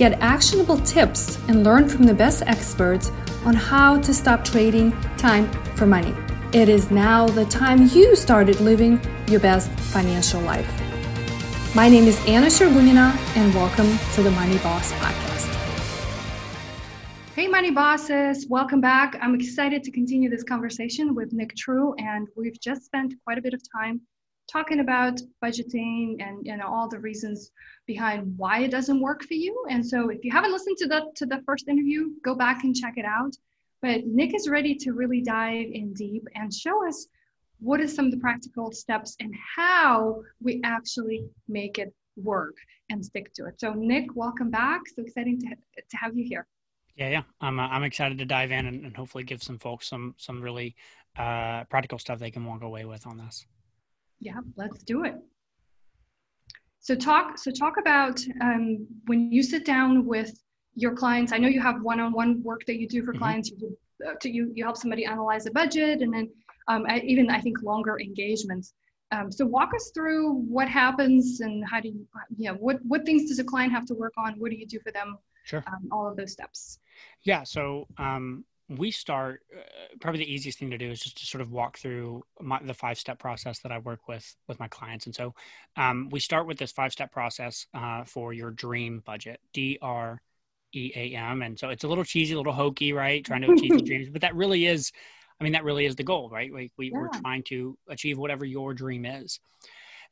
Get actionable tips and learn from the best experts on how to stop trading time for money. It is now the time you started living your best financial life. My name is Anna Shergunina, and welcome to the Money Boss Podcast. Hey, Money Bosses, welcome back. I'm excited to continue this conversation with Nick True, and we've just spent quite a bit of time talking about budgeting and you know all the reasons behind why it doesn't work for you. And so if you haven't listened to the to the first interview, go back and check it out. But Nick is ready to really dive in deep and show us what are some of the practical steps and how we actually make it work and stick to it. So Nick, welcome back. So exciting to, to have you here. Yeah, yeah, I'm uh, I'm excited to dive in and, and, hopefully give some folks some some really uh, practical stuff they can walk away with on this. Yeah, let's do it. So talk so talk about um, when you sit down with your clients. I know you have one-on-one work that you do for mm-hmm. clients. You do uh, to you you help somebody analyze a budget, and then um, even I think longer engagements. Um, so walk us through what happens and how do you, you know, what what things does a client have to work on? What do you do for them? Sure. Um, all of those steps. Yeah. So um, we start uh, probably the easiest thing to do is just to sort of walk through my, the five step process that I work with with my clients. And so um, we start with this five step process uh, for your dream budget, D R E A M. And so it's a little cheesy, a little hokey, right? Trying to achieve your dreams, but that really is, I mean, that really is the goal, right? We, we, yeah. We're trying to achieve whatever your dream is.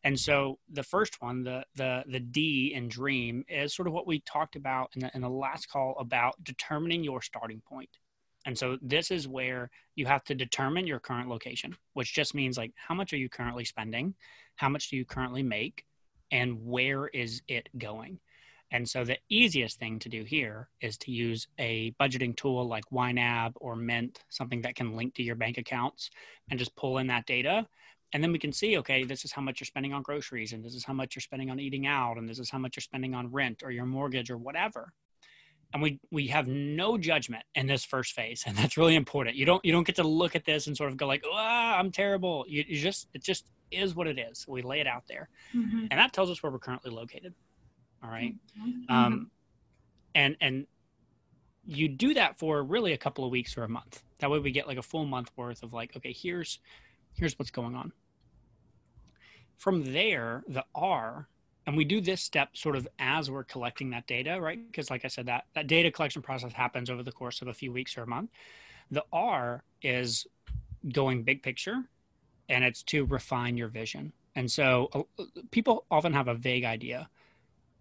And so the first one, the the the D in dream, is sort of what we talked about in the, in the last call about determining your starting point. And so this is where you have to determine your current location, which just means like how much are you currently spending? How much do you currently make? And where is it going? And so the easiest thing to do here is to use a budgeting tool like YNAB or Mint, something that can link to your bank accounts and just pull in that data. And then we can see, okay, this is how much you're spending on groceries, and this is how much you're spending on eating out, and this is how much you're spending on rent or your mortgage or whatever and we we have no judgment in this first phase and that's really important. You don't you don't get to look at this and sort of go like oh i'm terrible. You, you just it just is what it is. We lay it out there. Mm-hmm. and that tells us where we're currently located. All right? mm-hmm. um and and you do that for really a couple of weeks or a month. That way we get like a full month worth of like okay here's here's what's going on. From there the r and we do this step sort of as we're collecting that data right? Because like i said that that data collection process happens over the course of a few weeks or a month. The r is going big picture and it's to refine your vision. And so uh, people often have a vague idea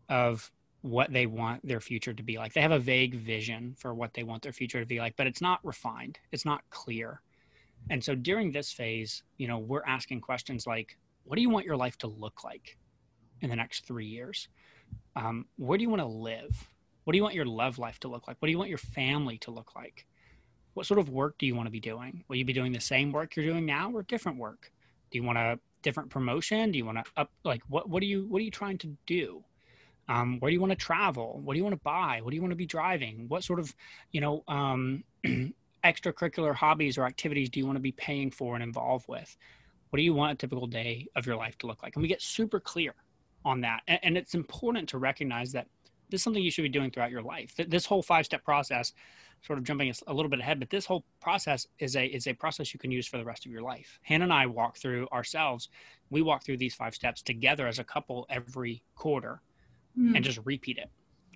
of what they want their future to be like. They have a vague vision for what they want their future to be like but it's not refined. It's not clear. And so during this phase you know we're asking questions like what do you want your life to look like in the next three years? Um, where do you want to live? What do you want your love life to look like? What do you want your family to look like? What sort of work do you want to be doing? Will you be doing the same work you're doing now or different work? Do you want a different promotion? Do you want to up like what what are you what are you trying to do? Um, where do you want to travel? What do you want to buy? What do you want to be driving? What sort of, you know, um, extracurricular hobbies or activities do you want to be paying for and involved with? What do you want a typical day of your life to look like? And we get super clear on that. And, and it's important to recognize that this is something you should be doing throughout your life. This whole five step process, sort of jumping a little bit ahead, but this whole process is a is a process you can use for the rest of your life. Hannah and I walk through ourselves. We walk through these five steps together as a couple every quarter, mm-hmm. and just repeat it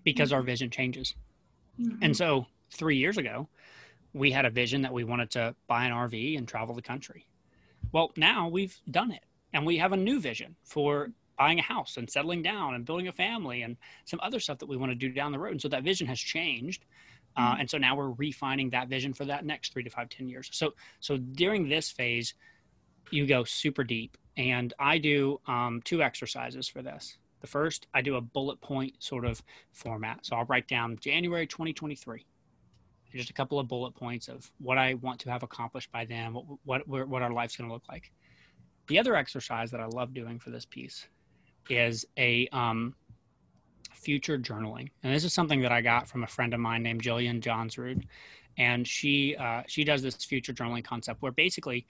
because mm-hmm. our vision changes. Mm-hmm. And so three years ago, we had a vision that we wanted to buy an RV and travel the country. Well, now we've done it, and we have a new vision for buying a house and settling down and building a family and some other stuff that we want to do down the road. And so that vision has changed. Uh, mm-hmm. and so now we're refining that vision for that next three to five, ten years. So, so during this phase, you go super deep. And I do um, two exercises for this. The first, I do a bullet point sort of format. So I'll write down January 2023. just a couple of bullet points of what I want to have accomplished by then, what what what our life's going to look like. The other exercise that I love doing for this piece is a um, future journaling, and this is something that I got from a friend of mine named Jillian Johnsrud, and she uh, she does this future journaling concept where basically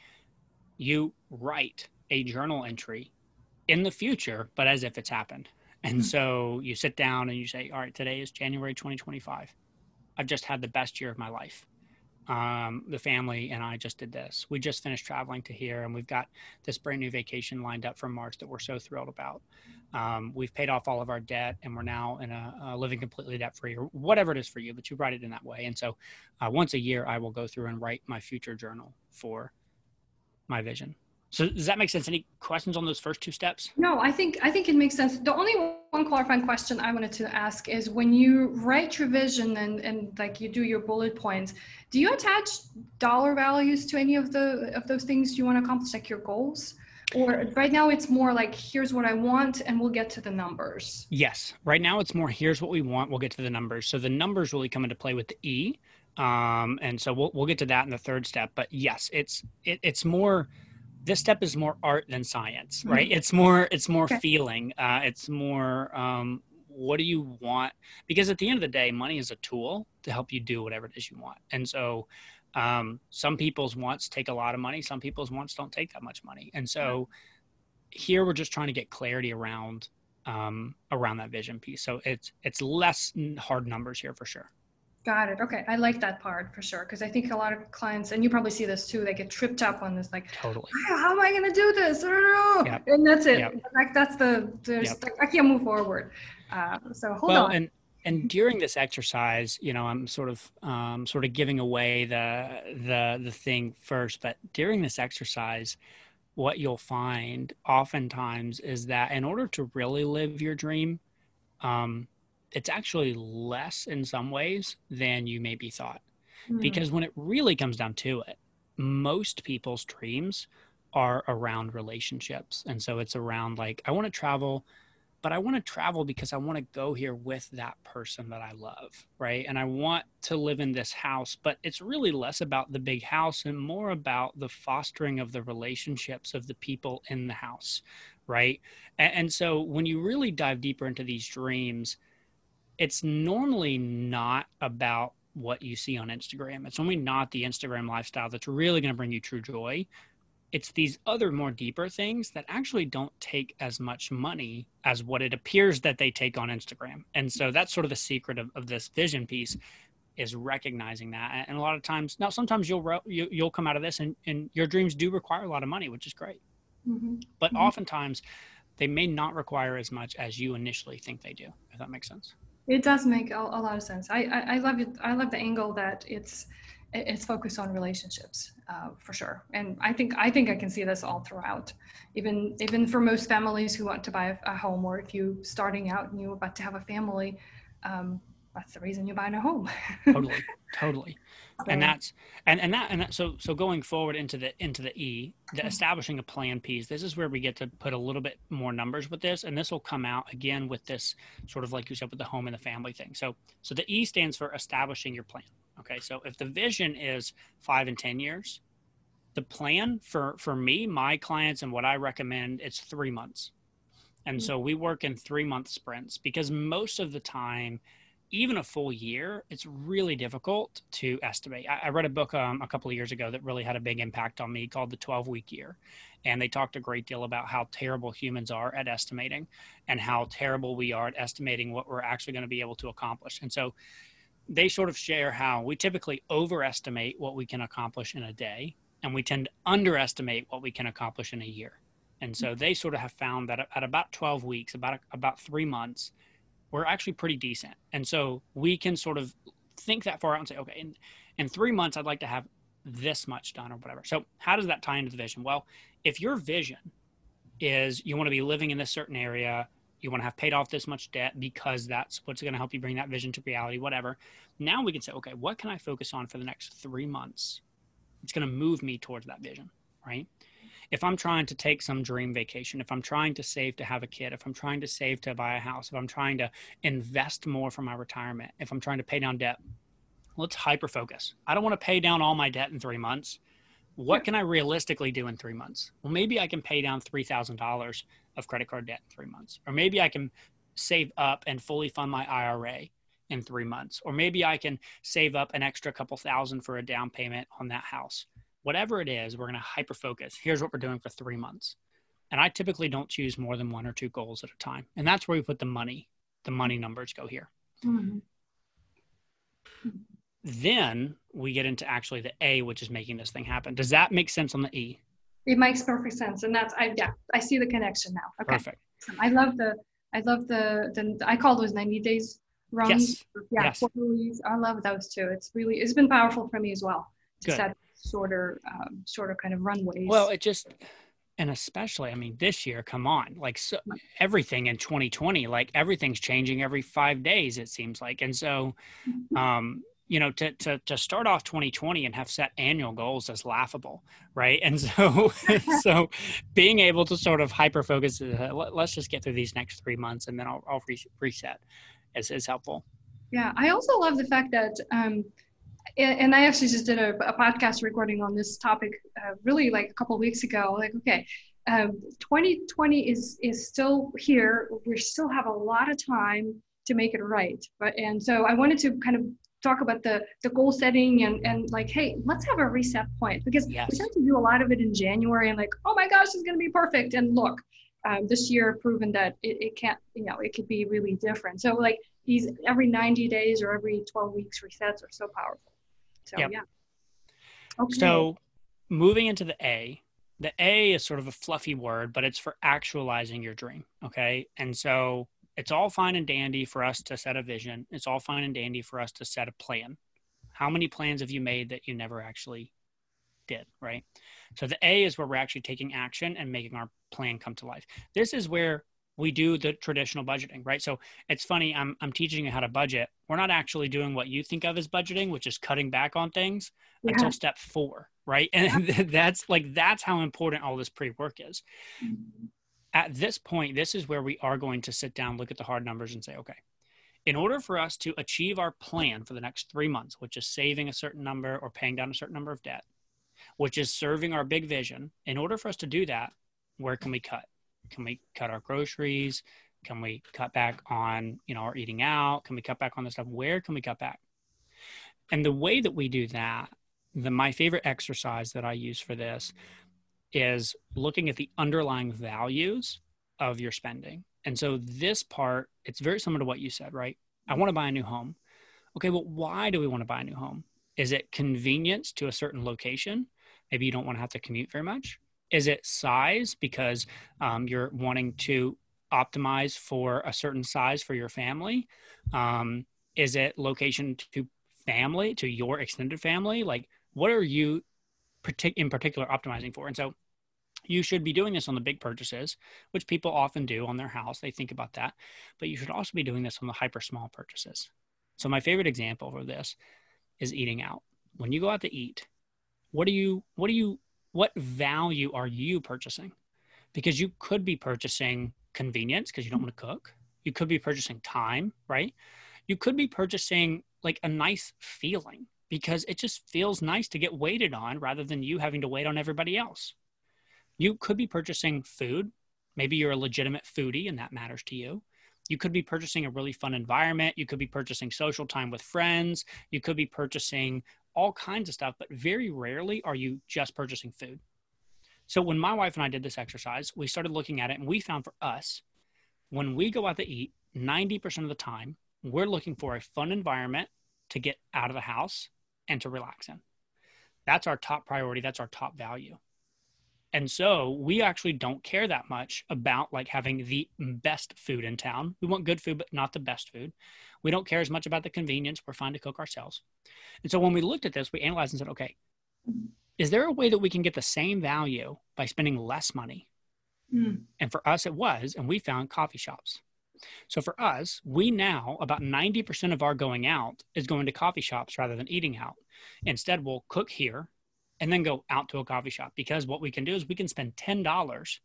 you write a journal entry in the future, but as if it's happened. And mm-hmm. so you sit down and you say, all right, today is January 2025. I've just had the best year of my life. Um, the family and I just did this. We just finished traveling to here, and we've got this brand new vacation lined up for March that we're so thrilled about. Um, we've paid off all of our debt, and we're now in a, a living completely debt free, or whatever it is for you. But you write it in that way, and so uh, once a year, I will go through and write my future journal for my vision. So does that make sense? Any questions on those first two steps? No, I think I think it makes sense. The only one clarifying question I wanted to ask is when you write your vision and, and like you do your bullet points, do you attach dollar values to any of the of those things you want to accomplish, like your goals? Or right now it's more like here's what I want and we'll get to the numbers. Yes. Right now it's more here's what we want, we'll get to the numbers. So the numbers really come into play with the E. Um, and so we'll we'll get to that in the third step. But yes, it's it, it's more this step is more art than science right? Mm-hmm. it's more it's more okay. feeling uh, it's more um, what do you want? Because at the end of the day money is a tool to help you do whatever it is you want. And so um, some people's wants take a lot of money some people's wants don't take that much money. And so here we're just trying to get clarity around um, around that vision piece. So it's it's less hard numbers here for sure Got it. Okay. I like that part for sure. Cause I think a lot of clients, and you probably see this too, they get tripped up on this, like, totally. How am I going to do this? Yep. And that's it. Yep. Like, that's the, yep. like, I can't move forward. Uh, so hold well, on. And, and during this exercise, you know, I'm sort of, um, sort of giving away the, the, the thing first, but during this exercise, what you'll find oftentimes is that in order to really live your dream, um, it's actually less in some ways than you maybe thought. Mm-hmm. Because when it really comes down to it, most people's dreams are around relationships. And so it's around like, I want to travel, but I want to travel because I want to go here with that person that I love. Right. And I want to live in this house, but it's really less about the big house and more about the fostering of the relationships of the people in the house. Right. And so when you really dive deeper into these dreams, it's normally not about what you see on Instagram. It's only not the Instagram lifestyle that's really going to bring you true joy. It's these other more deeper things that actually don't take as much money as what it appears that they take on Instagram. And so that's sort of the secret of, of this vision piece is recognizing that. And a lot of times, now sometimes you'll you, will you will come out of this and, and your dreams do require a lot of money, which is great. Mm-hmm. But mm-hmm. oftentimes they may not require as much as you initially think they do, if that makes sense. It does make a, a lot of sense. I, I, I love it. I love the angle that it's it's focused on relationships uh, for sure and i think i think i can see this all throughout even even for most families who want to buy a, a home or if you starting out and you're about to have a family um, that's the reason you're buying a home. Totally totally. And that's and and that and that, so so going forward into the into the e the establishing a plan piece this is where we get to put a little bit more numbers with this and this will come out again with this sort of like you said with the home and the family thing. So so the e stands for establishing your plan okay? So if the vision is five and ten years the plan for for me my clients and what i recommend it's three months. And mm-hmm. so we work in three month sprints because most of the time even a full year, it's really difficult to estimate. I, I read a book um, a couple of years ago that really had a big impact on me called The 12 Week Year. And they talked a great deal about how terrible humans are at estimating and how terrible we are at estimating what we're actually going to be able to accomplish. And so they sort of share how we typically overestimate what we can accomplish in a day and we tend to underestimate what we can accomplish in a year. And so they sort of have found that at about 12 weeks, about about 3 months, we're actually pretty decent. And so we can sort of think that far out and say, okay, in, in three months, I'd like to have this much done or whatever. So how does that tie into the vision? Well, if your vision is you want to be living in this certain area, you want to have paid off this much debt because that's what's going to help you bring that vision to reality, whatever. Now we can say, okay, what can I focus on for the next three months? It's going to move me towards that vision, right? If I'm trying to take some dream vacation, if I'm trying to save to have a kid, if I'm trying to save to buy a house, if I'm trying to invest more for my retirement, if I'm trying to pay down debt, let's hyper focus. I don't want to pay down all my debt in three months. What can I realistically do in three months? Well, maybe I can pay down $3,000 of credit card debt in three months. Or maybe I can save up and fully fund my IRA in three months. Or maybe I can save up an extra couple thousand for a down payment on that house. Whatever it is, we're going to hyper focus. Here's what we're doing for three months. And I typically don't choose more than one or two goals at a time. And that's where we put the money. The money numbers go here. Mm-hmm. Then we get into actually the A, which is making this thing happen. Does that make sense on the E? It makes perfect sense, and that's I yeah I see the connection now. Okay. Perfect. I love the I love the the I call those ninety days runs. Yes. Yeah, yes. I love those too. It's really it's been powerful for me as well to Good. Shorter um, shorter kind of runways. Well, it just and especially i mean this year come on like so everything in 2020 like everything's changing every five days it seems like and so mm-hmm. um you know to, to to start off 2020 and have set annual goals is laughable right and so so being able to sort of hyper focus uh, let, us just get through these next three months and then i'll, I'll re- reset is, is helpful yeah i also love the fact that um and I actually just did a, a podcast recording on this topic uh, really like a couple weeks ago. Like, okay, um, 2020 is is still here. We still have a lot of time to make it right. But and so I wanted to kind of talk about the the goal setting and and like, hey, let's have a reset point because yes. we tend to do a lot of it in January and like, oh my gosh, it's gonna be perfect. And look, um, this year proven that it, it can't, you know, it could be really different. So like these every 90 days or every 12 weeks resets are so powerful. So yep. yeah. Okay. So moving into the A, the A is sort of a fluffy word, but it's for actualizing your dream. Okay. And so it's all fine and dandy for us to set a vision. It's all fine and dandy for us to set a plan. How many plans have you made that you never actually did? Right. So the A is where we're actually taking action and making our plan come to life. This is where we do the traditional budgeting, right? So it's funny, I'm, I'm teaching you how to budget. We're not actually doing what you think of as budgeting, which is cutting back on things yeah. until step four, right? And yeah. that's like, that's how important all this pre work is. Mm-hmm. At this point, this is where we are going to sit down, look at the hard numbers, and say, okay, in order for us to achieve our plan for the next three months, which is saving a certain number or paying down a certain number of debt, which is serving our big vision, in order for us to do that, where can we cut? Can we cut our groceries? Can we cut back on, you know, our eating out? Can we cut back on the stuff? Where can we cut back? And the way that we do that, the my favorite exercise that I use for this is looking at the underlying values of your spending. And so this part, it's very similar to what you said, right? I want to buy a new home. Okay, well, why do we want to buy a new home? Is it convenience to a certain location? Maybe you don't want to have to commute very much. Is it size because um, you're wanting to optimize for a certain size for your family? Um, is it location to family, to your extended family? Like, what are you partic- in particular optimizing for? And so you should be doing this on the big purchases, which people often do on their house. They think about that. But you should also be doing this on the hyper small purchases. So, my favorite example of this is eating out. When you go out to eat, what do you what do you what value are you purchasing? Because you could be purchasing convenience because you don't mm-hmm. want to cook. You could be purchasing time, right? You could be purchasing like a nice feeling because it just feels nice to get waited on rather than you having to wait on everybody else. You could be purchasing food. Maybe you're a legitimate foodie and that matters to you. You could be purchasing a really fun environment. You could be purchasing social time with friends. You could be purchasing all kinds of stuff, but very rarely are you just purchasing food. So when my wife and I did this exercise, we started looking at it and we found for us, when we go out to eat, 90% of the time, we're looking for a fun environment to get out of the house and to relax in. That's our top priority. That's our top value. And so we actually don't care that much about like having the best food in town. We want good food, but not the best food. We don't care as much about the convenience. We're fine to cook ourselves. And so when we looked at this, we analyzed and said, okay, is there a way that we can get the same value by spending less money? Mm. And for us, it was, and we found coffee shops. So for us, we now, about 90% of our going out is going to coffee shops rather than eating out. Instead, we'll cook here and then go out to a coffee shop because what we can do is we can spend $10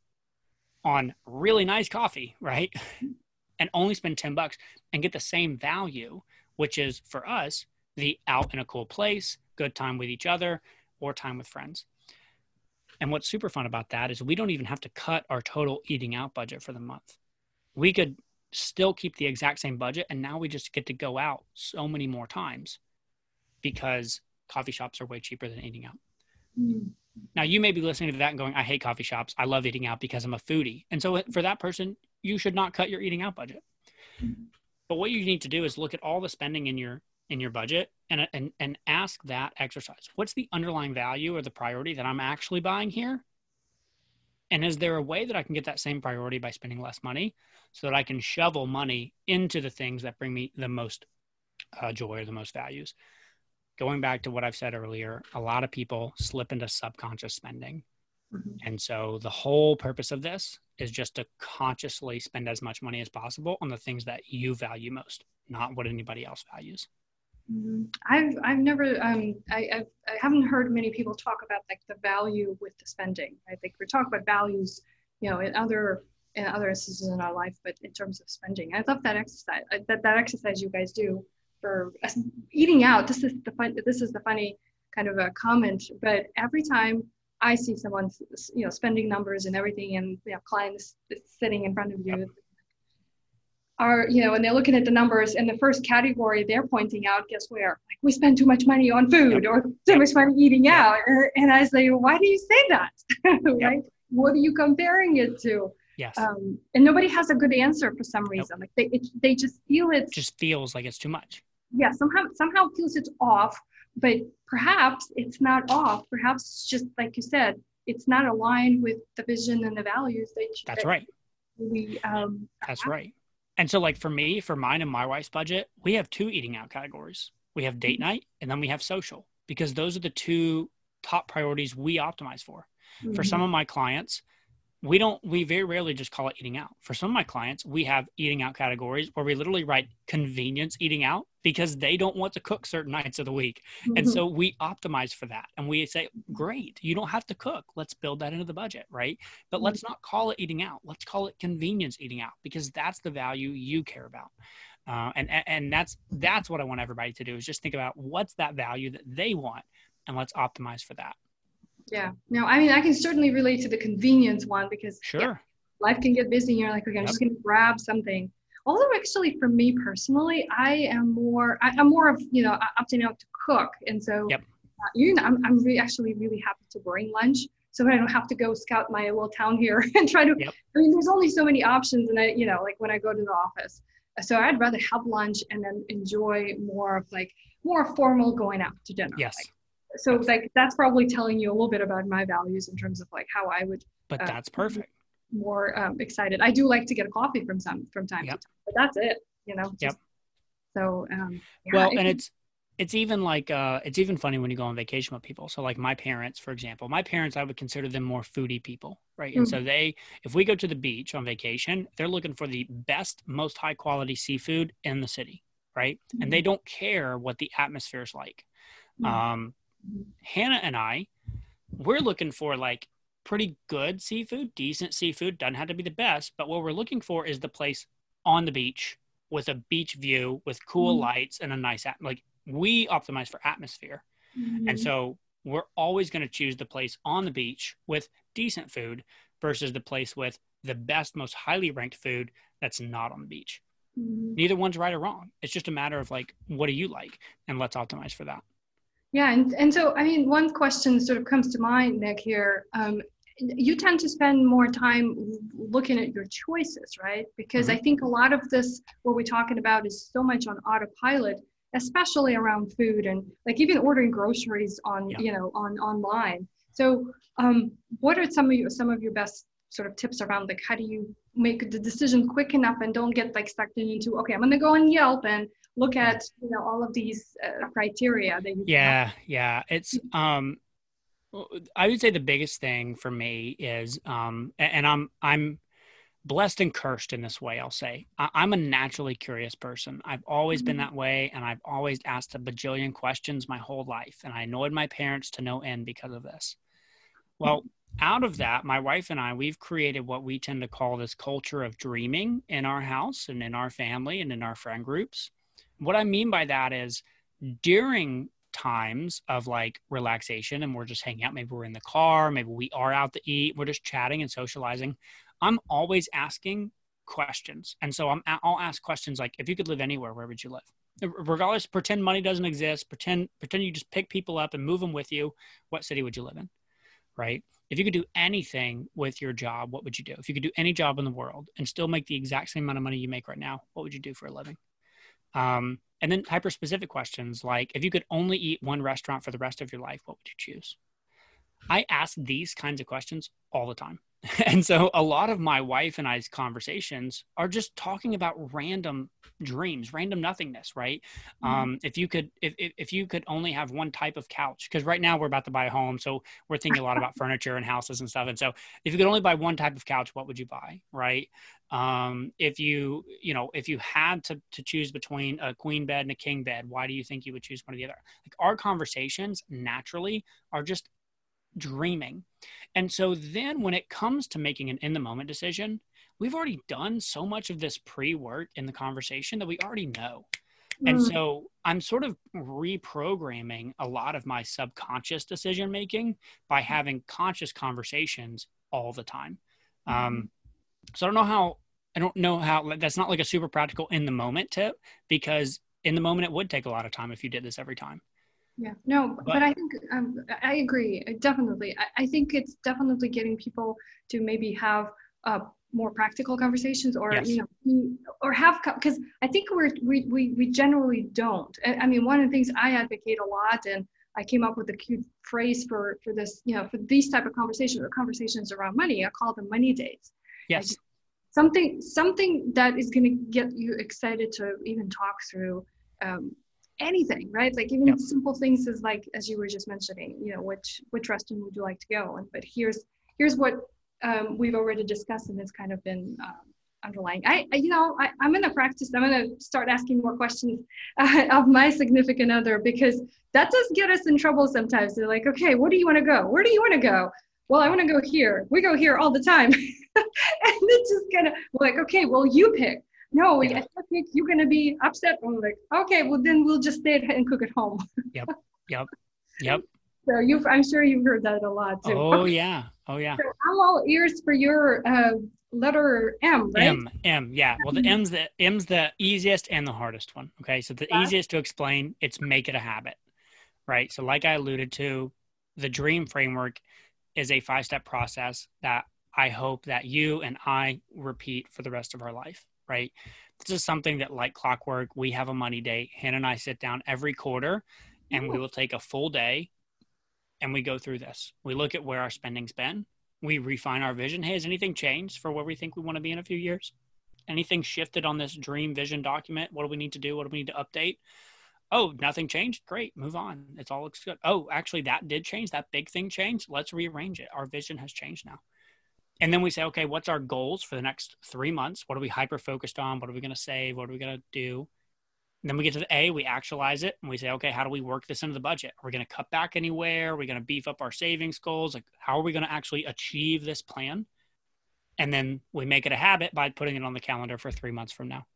on really nice coffee, right? and only spend 10 bucks and get the same value, which is for us the out in a cool place, good time with each other, or time with friends. And what's super fun about that is we don't even have to cut our total eating out budget for the month. We could still keep the exact same budget and now we just get to go out so many more times because coffee shops are way cheaper than eating out. Mm. Now you may be listening to that and going, I hate coffee shops. I love eating out because I'm a foodie. And so for that person, you should not cut your eating out budget. Mm. But what you need to do is look at all the spending in your in your budget and and and ask that exercise. What's the underlying value or the priority that I'm actually buying here? And is there a way that I can get that same priority by spending less money so that I can shovel money into the things that bring me the most uh, joy or the most values? Going back to what I've said earlier, a lot of people slip into subconscious spending. Mm-hmm. And so the whole purpose of this is just to consciously spend as much money as possible on the things that you value most, not what anybody else values. Mm-hmm. I've I've never um I I've, I haven't heard many people talk about like the value with the spending. I think we talk about values, you know, in other in other instances in our life, but in terms of spending, I love that exercise. That that exercise you guys do for eating out. This is the fun. This is the funny kind of a comment. But every time I see someone, you know, spending numbers and everything, and you know, clients sitting in front of you, are, you know, and they're looking at the numbers and the first category they're pointing out, guess where? Like we spend too much money on food yep. or too much money eating yep. out. And I say, why do you say that? right? Yep. What are you comparing it to? Yes. Um, and nobody has a good answer for some reason. Like they, it, they just feel it. Just feels like it's too much. Yeah. Somehow, somehow feels it's off, but perhaps it's not off. Perhaps it's just like you said, it's not aligned with the vision and the values that. You, That's that right. We. Um, That's have. right and so, like for me, for mine and my wife's budget, we have two eating out categories. We have date night and then we have social because those are the two top priorities we optimize for. Mm-hmm. For some of my clients, we don't we very rarely just call it eating out. For some of my clients we have eating out categories where we literally write convenience eating out because they don't want to cook certain nights of the week. Mm-hmm. and so we optimize for that. And we say great you don't have to cook. Let's build that into the budget right? But mm-hmm. let's not call it eating out. Let's call it convenience eating out because that's the value you care about. Uh, and and that's that's what i want everybody to do is just think about what's that value that they want and let's optimize for that yeah. No, I mean, I can certainly relate to the convenience one because sure. Yeah, life can get busy and you're like, okay, I'm yep. just going to grab something. Although actually for me personally, I am more, I, am more of, you know, opting out to cook. And so, yep. uh, you know, I'm, I'm really actually really happy to bring lunch so I don't have to go scout my little town here and try to, yep. I mean, there's only so many options. And I, you know, like when I go to the office, so I'd rather have lunch and then enjoy more of like more formal going out to dinner. Yes. Like, so like that's probably telling you a little bit about my values in terms of like how I would. But uh, that's perfect. More um, excited. I do like to get a coffee from some from time yep. to time, but that's it. You know. Just, yep. So. Um, yeah, well, and it's it's even like uh, it's even funny when you go on vacation with people. So like my parents, for example, my parents, I would consider them more foodie people, right? And mm-hmm. so they, if we go to the beach on vacation, they're looking for the best, most high quality seafood in the city, right? Mm-hmm. And they don't care what the atmosphere is like. Mm-hmm. Um, Hannah and I, we're looking for like pretty good seafood, decent seafood. Doesn't have to be the best, but what we're looking for is the place on the beach with a beach view with cool mm-hmm. lights and a nice at- like we optimize for atmosphere. Mm-hmm. And so we're always going to choose the place on the beach with decent food versus the place with the best, most highly ranked food that's not on the beach. Mm-hmm. Neither one's right or wrong. It's just a matter of like, what do you like? And let's optimize for that. Yeah, and, and so I mean, one question sort of comes to mind, Nick. Here, um, you tend to spend more time looking at your choices, right? Because mm-hmm. I think a lot of this, what we're talking about, is so much on autopilot, especially around food and like even ordering groceries on, yeah. you know, on online. So, um, what are some of your some of your best sort of tips around like how do you make the decision quick enough and don't get like stuck into okay, I'm gonna go on Yelp and look at you know all of these uh, criteria that you yeah yeah. It's um i would say the biggest thing for me is um and i'm i'm blessed and cursed in this way i'll say. I, am a naturally curious person. I've always mm-hmm. been that way and i've always asked a bajillion questions my whole life and i annoyed my parents to no end because of this. Well out of that my wife and i we've created what we tend to call this culture of dreaming in our house and in our family and in our friend groups what I mean by that is during times of like relaxation and we're just hanging out, maybe we're in the car, maybe we are out to eat, we're just chatting and socializing. I'm always asking questions. And so I'm, I'll ask questions like, if you could live anywhere, where would you live? regardless pretend money doesn't exist pretend pretend you just pick people up and move them with you what city would you live in right if you could do anything with your job what would you do if you could do any job in the world and still make the exact same amount of money you make right now what would you do for a living um, and then hyper specific questions like if you could only eat one restaurant for the rest of your life what would you choose? I ask these kinds of questions all the time and so a lot of my wife and I's conversations are just talking about random dreams, random nothingness, right? Mm-hmm. Um, if you could, if, if, if you could only have one type of couch, because right now we're about to buy a home, so we're thinking a lot about furniture and houses and stuff. And so if you could only buy one type of couch, what would you buy, right? Um, if you, you know, if you had to to choose between a queen bed and a king bed, why do you think you would choose one or the other? Like our conversations naturally are just dreaming. And so then when it comes to making an in the moment decision, we've already done so much of this pre work in the conversation that we already know. Mm. And so I'm sort of reprogramming a lot of my subconscious decision making by having conscious conversations all the time. Um, mm-hmm. so I don't know how, I don't know how, that's not like a super practical in the moment tip because in the moment it would take a lot of time if you did this every time. Yeah, no, but, but I think um, I agree. Definitely, I, I, think it's definitely getting people to maybe have uh, more practical conversations, or yes. you know, or have because I think we're we, we we generally don't. I mean, one of the things I advocate a lot, and I came up with a cute phrase for for this, you know, for these type of conversations or conversations around money. I call them money dates. Yes. Like something something that is going to get you excited to even talk through um, anything, right? Like even yep. simple things as like as you were just mentioning, you know, which which restaurant would you like to go? And but here's here's what um, we've already discussed, and it's kind of been um, underlying. I, I, you know I, am gonna practice. I'm gonna start asking more questions uh, of my significant other because that does get us in trouble sometimes. They're like, okay, where do you want to go? Where do you want to go? Well, I want to go here. We go here all the time, and it's just kind of like, okay, well, you pick no, yeah. I think you're going to be upset. I'm like, okay, well, then we'll just stay and cook at home. yep. Yep. Yep. So you've, I'm sure you've heard that a lot too. Oh yeah. Oh yeah. So I'm all ears for your uh, letter M, right? M, M, yeah. Well, the mm-hmm. M's the M's the easiest and the hardest one. Okay, so the yeah. easiest to explain, it's make it a habit, right? So, like I alluded to, the Dream framework is a five-step process that I hope that you and I repeat for the rest of our life right? This is something that, like clockwork, we have a money date. Hannah and I sit down every quarter and we will take a full day and we go through this. We look at where our spending's been. We refine our vision. Hey, has anything changed for where we think we want to be in a few years? Anything shifted on this dream vision document? What do we need to do? What do we need to update? Oh, nothing changed. Great. Move on. It's all looks good. Oh, actually, that did change. That big thing changed. Let's rearrange it. Our vision has changed now and then we say okay what's our goals for the next three months? What are we hyper focused on? What are we going to save? What are we going to do? And then we get to the a we actualize it and we say okay how do we work this into the budget? Are we going to cut back anywhere? Are we going to beef up our savings goals? Like how are we going to actually achieve this plan? And then we make it a habit by putting it on the calendar for three months from now.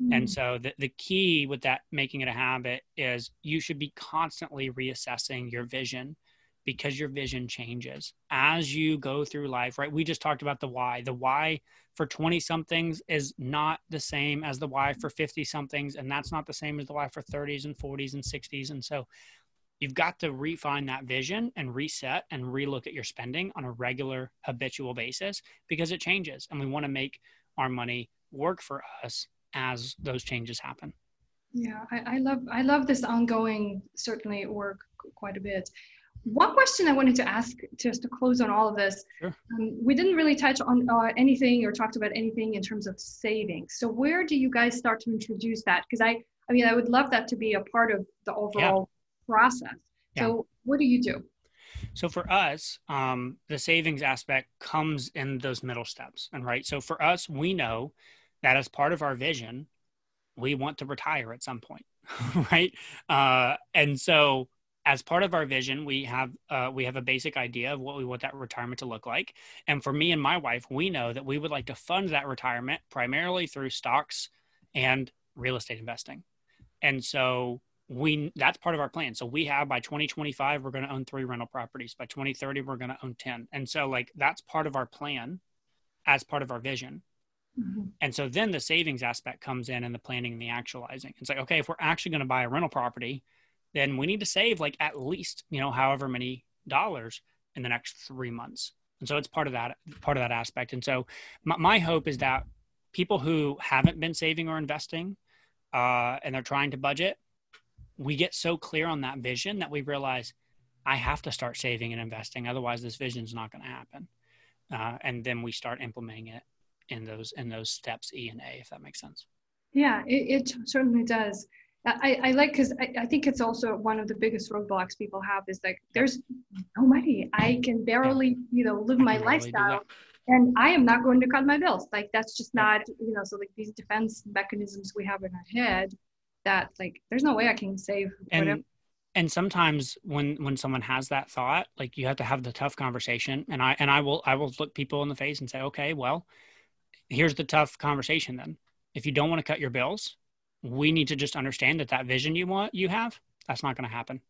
Mm-hmm. and so the, the key with that making it a habit is you should be constantly reassessing your vision because your vision changes as you go through life, right? We just talked about the why. The why for 20 somethings is not the same as the why for 50 somethings, and that's not the same as the why for 30s and 40s and 60s. And so you've got to refine that vision and reset and relook at your spending on a regular habitual basis because it changes and we want to make our money work for us as those changes happen yeah I, I, love i love this ongoing certainly work quite a bit one question I wanted to ask just to close on all of this. Sure. Um, we didn't really touch on uh, anything or talked about anything in terms of savings. So where do you guys start to introduce that? Because I, I mean, I would love that to be a part of the overall yeah. process. Yeah. So what do you do? So for us, um, the savings aspect comes in those middle steps, and right. So for us, we know that as part of our vision, we want to retire at some point, right? Uh, and so as part of our vision, we have uh, we have a basic idea of what we want that retirement to look like. And for me and my wife, we know that we would like to fund that retirement primarily through stocks and real estate investing. And so we that's part of our plan. So we have by 2025 we're going to own three rental properties. By 2030 we're going to own 10. And so like that's part of our plan as part of our vision. Mm-hmm. And so then the savings aspect comes in and the planning and the actualizing. It's like okay, if we're actually going to buy a rental property, then we need to save like at least, you know, however many dollars in the next 3 months. And so it's part of that part of that aspect. And so my, my hope is that people who haven't been saving or investing uh, and they're trying to budget we get so clear on that vision that we realize I have to start saving and investing. Otherwise, this vision is not going to happen. Uh, and then we start implementing it in those in those steps E and A, if that makes sense. Yeah, it, it certainly does. I, I like because I, I think it's also one of the biggest roadblocks people have is like there's no money. I can barely you know live my lifestyle, and I am not going to cut my bills. Like that's just not you know so like these defense mechanisms we have in our head that like there's no way I can save whatever. And, and sometimes when when someone has that thought, like you have to have the tough conversation. And I and I will I will look people in the face and say, okay, well, here's the tough conversation. Then, if you don't want to cut your bills, we need to just understand that that vision you want you have that's not going to happen.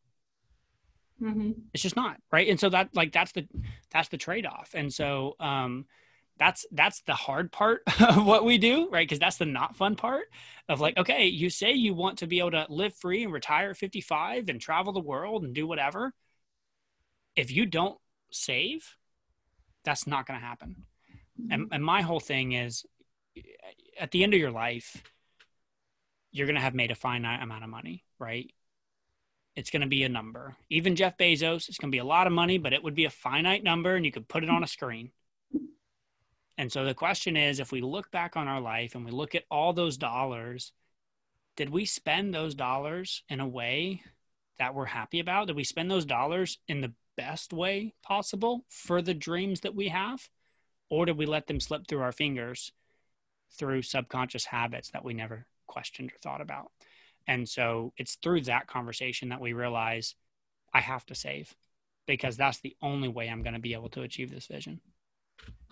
Mm-hmm. It's just not right. And so that like that's the that's the trade off. And so um, that's that's the hard part of what we do right because that's the not fun part of like okay you say you want to be able to live free and retire at 55 and travel the world and do whatever if you don't save that's not going to happen and, mm-hmm. and my whole thing is at the end of your life you're going to have made a finite amount of money right it's going to be a number even jeff bezos it's going to be a lot of money but it would be a finite number and you could put it on a screen and so the question is if we look back on our life and we look at all those dollars, did we spend those dollars in a way that we're happy about? Did we spend those dollars in the best way possible for the dreams that we have? Or did we let them slip through our fingers through subconscious habits that we never questioned or thought about? And so it's through that conversation that we realize I have to save because that's the only way I'm going to be able to achieve this vision.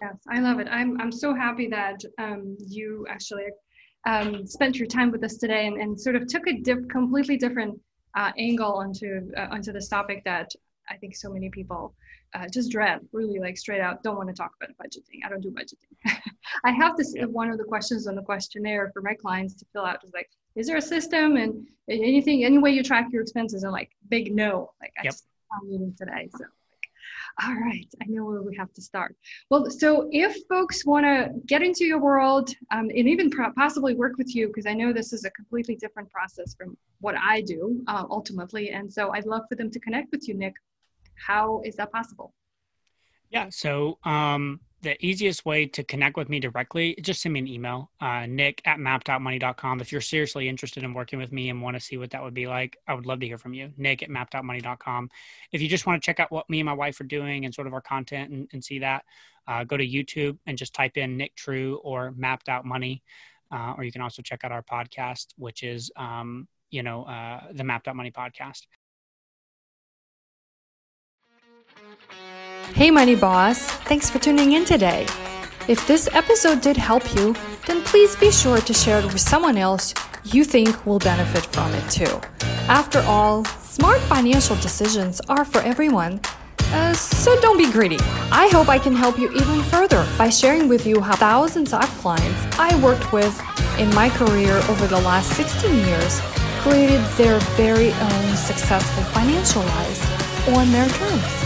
Yes, I love it. I'm, I'm so happy that um, you actually um, spent your time with us today and, and sort of took a completely different uh, angle onto uh, onto this topic that I think so many people uh, just dread, really like straight out, don't want to talk about budgeting. I don't do budgeting. I have this yeah. one of the questions on the questionnaire for my clients to fill out is like, is there a system and anything, any way you track your expenses? And like, big no. Like, I yep. just meeting today. So all right, I know where we have to start. Well, so if folks want to get into your world um, and even possibly work with you, because I know this is a completely different process from what I do uh, ultimately. And so I'd love for them to connect with you, Nick. How is that possible? Yeah, so um, the easiest way to connect with me directly, just send me an email, uh, nick at mappedoutmoney.com. If you're seriously interested in working with me and want to see what that would be like, I would love to hear from you, nick at mappedoutmoney.com. If you just want to check out what me and my wife are doing and sort of our content and, and see that, uh, go to YouTube and just type in Nick True or Mapped Out Money. Uh, or you can also check out our podcast, which is, um, you know, uh, the Mapped Out Money podcast. Hey, Money Boss! Thanks for tuning in today. If this episode did help you, then please be sure to share it with someone else you think will benefit from it too. After all, smart financial decisions are for everyone. Uh, so don't be greedy. I hope I can help you even further by sharing with you how thousands of clients I worked with in my career over the last 16 years created their very own successful financial lives on their terms.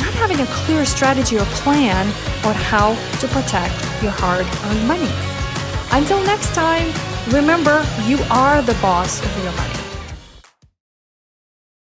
having a clear strategy or plan on how to protect your hard earned money. Until next time, remember you are the boss of your money.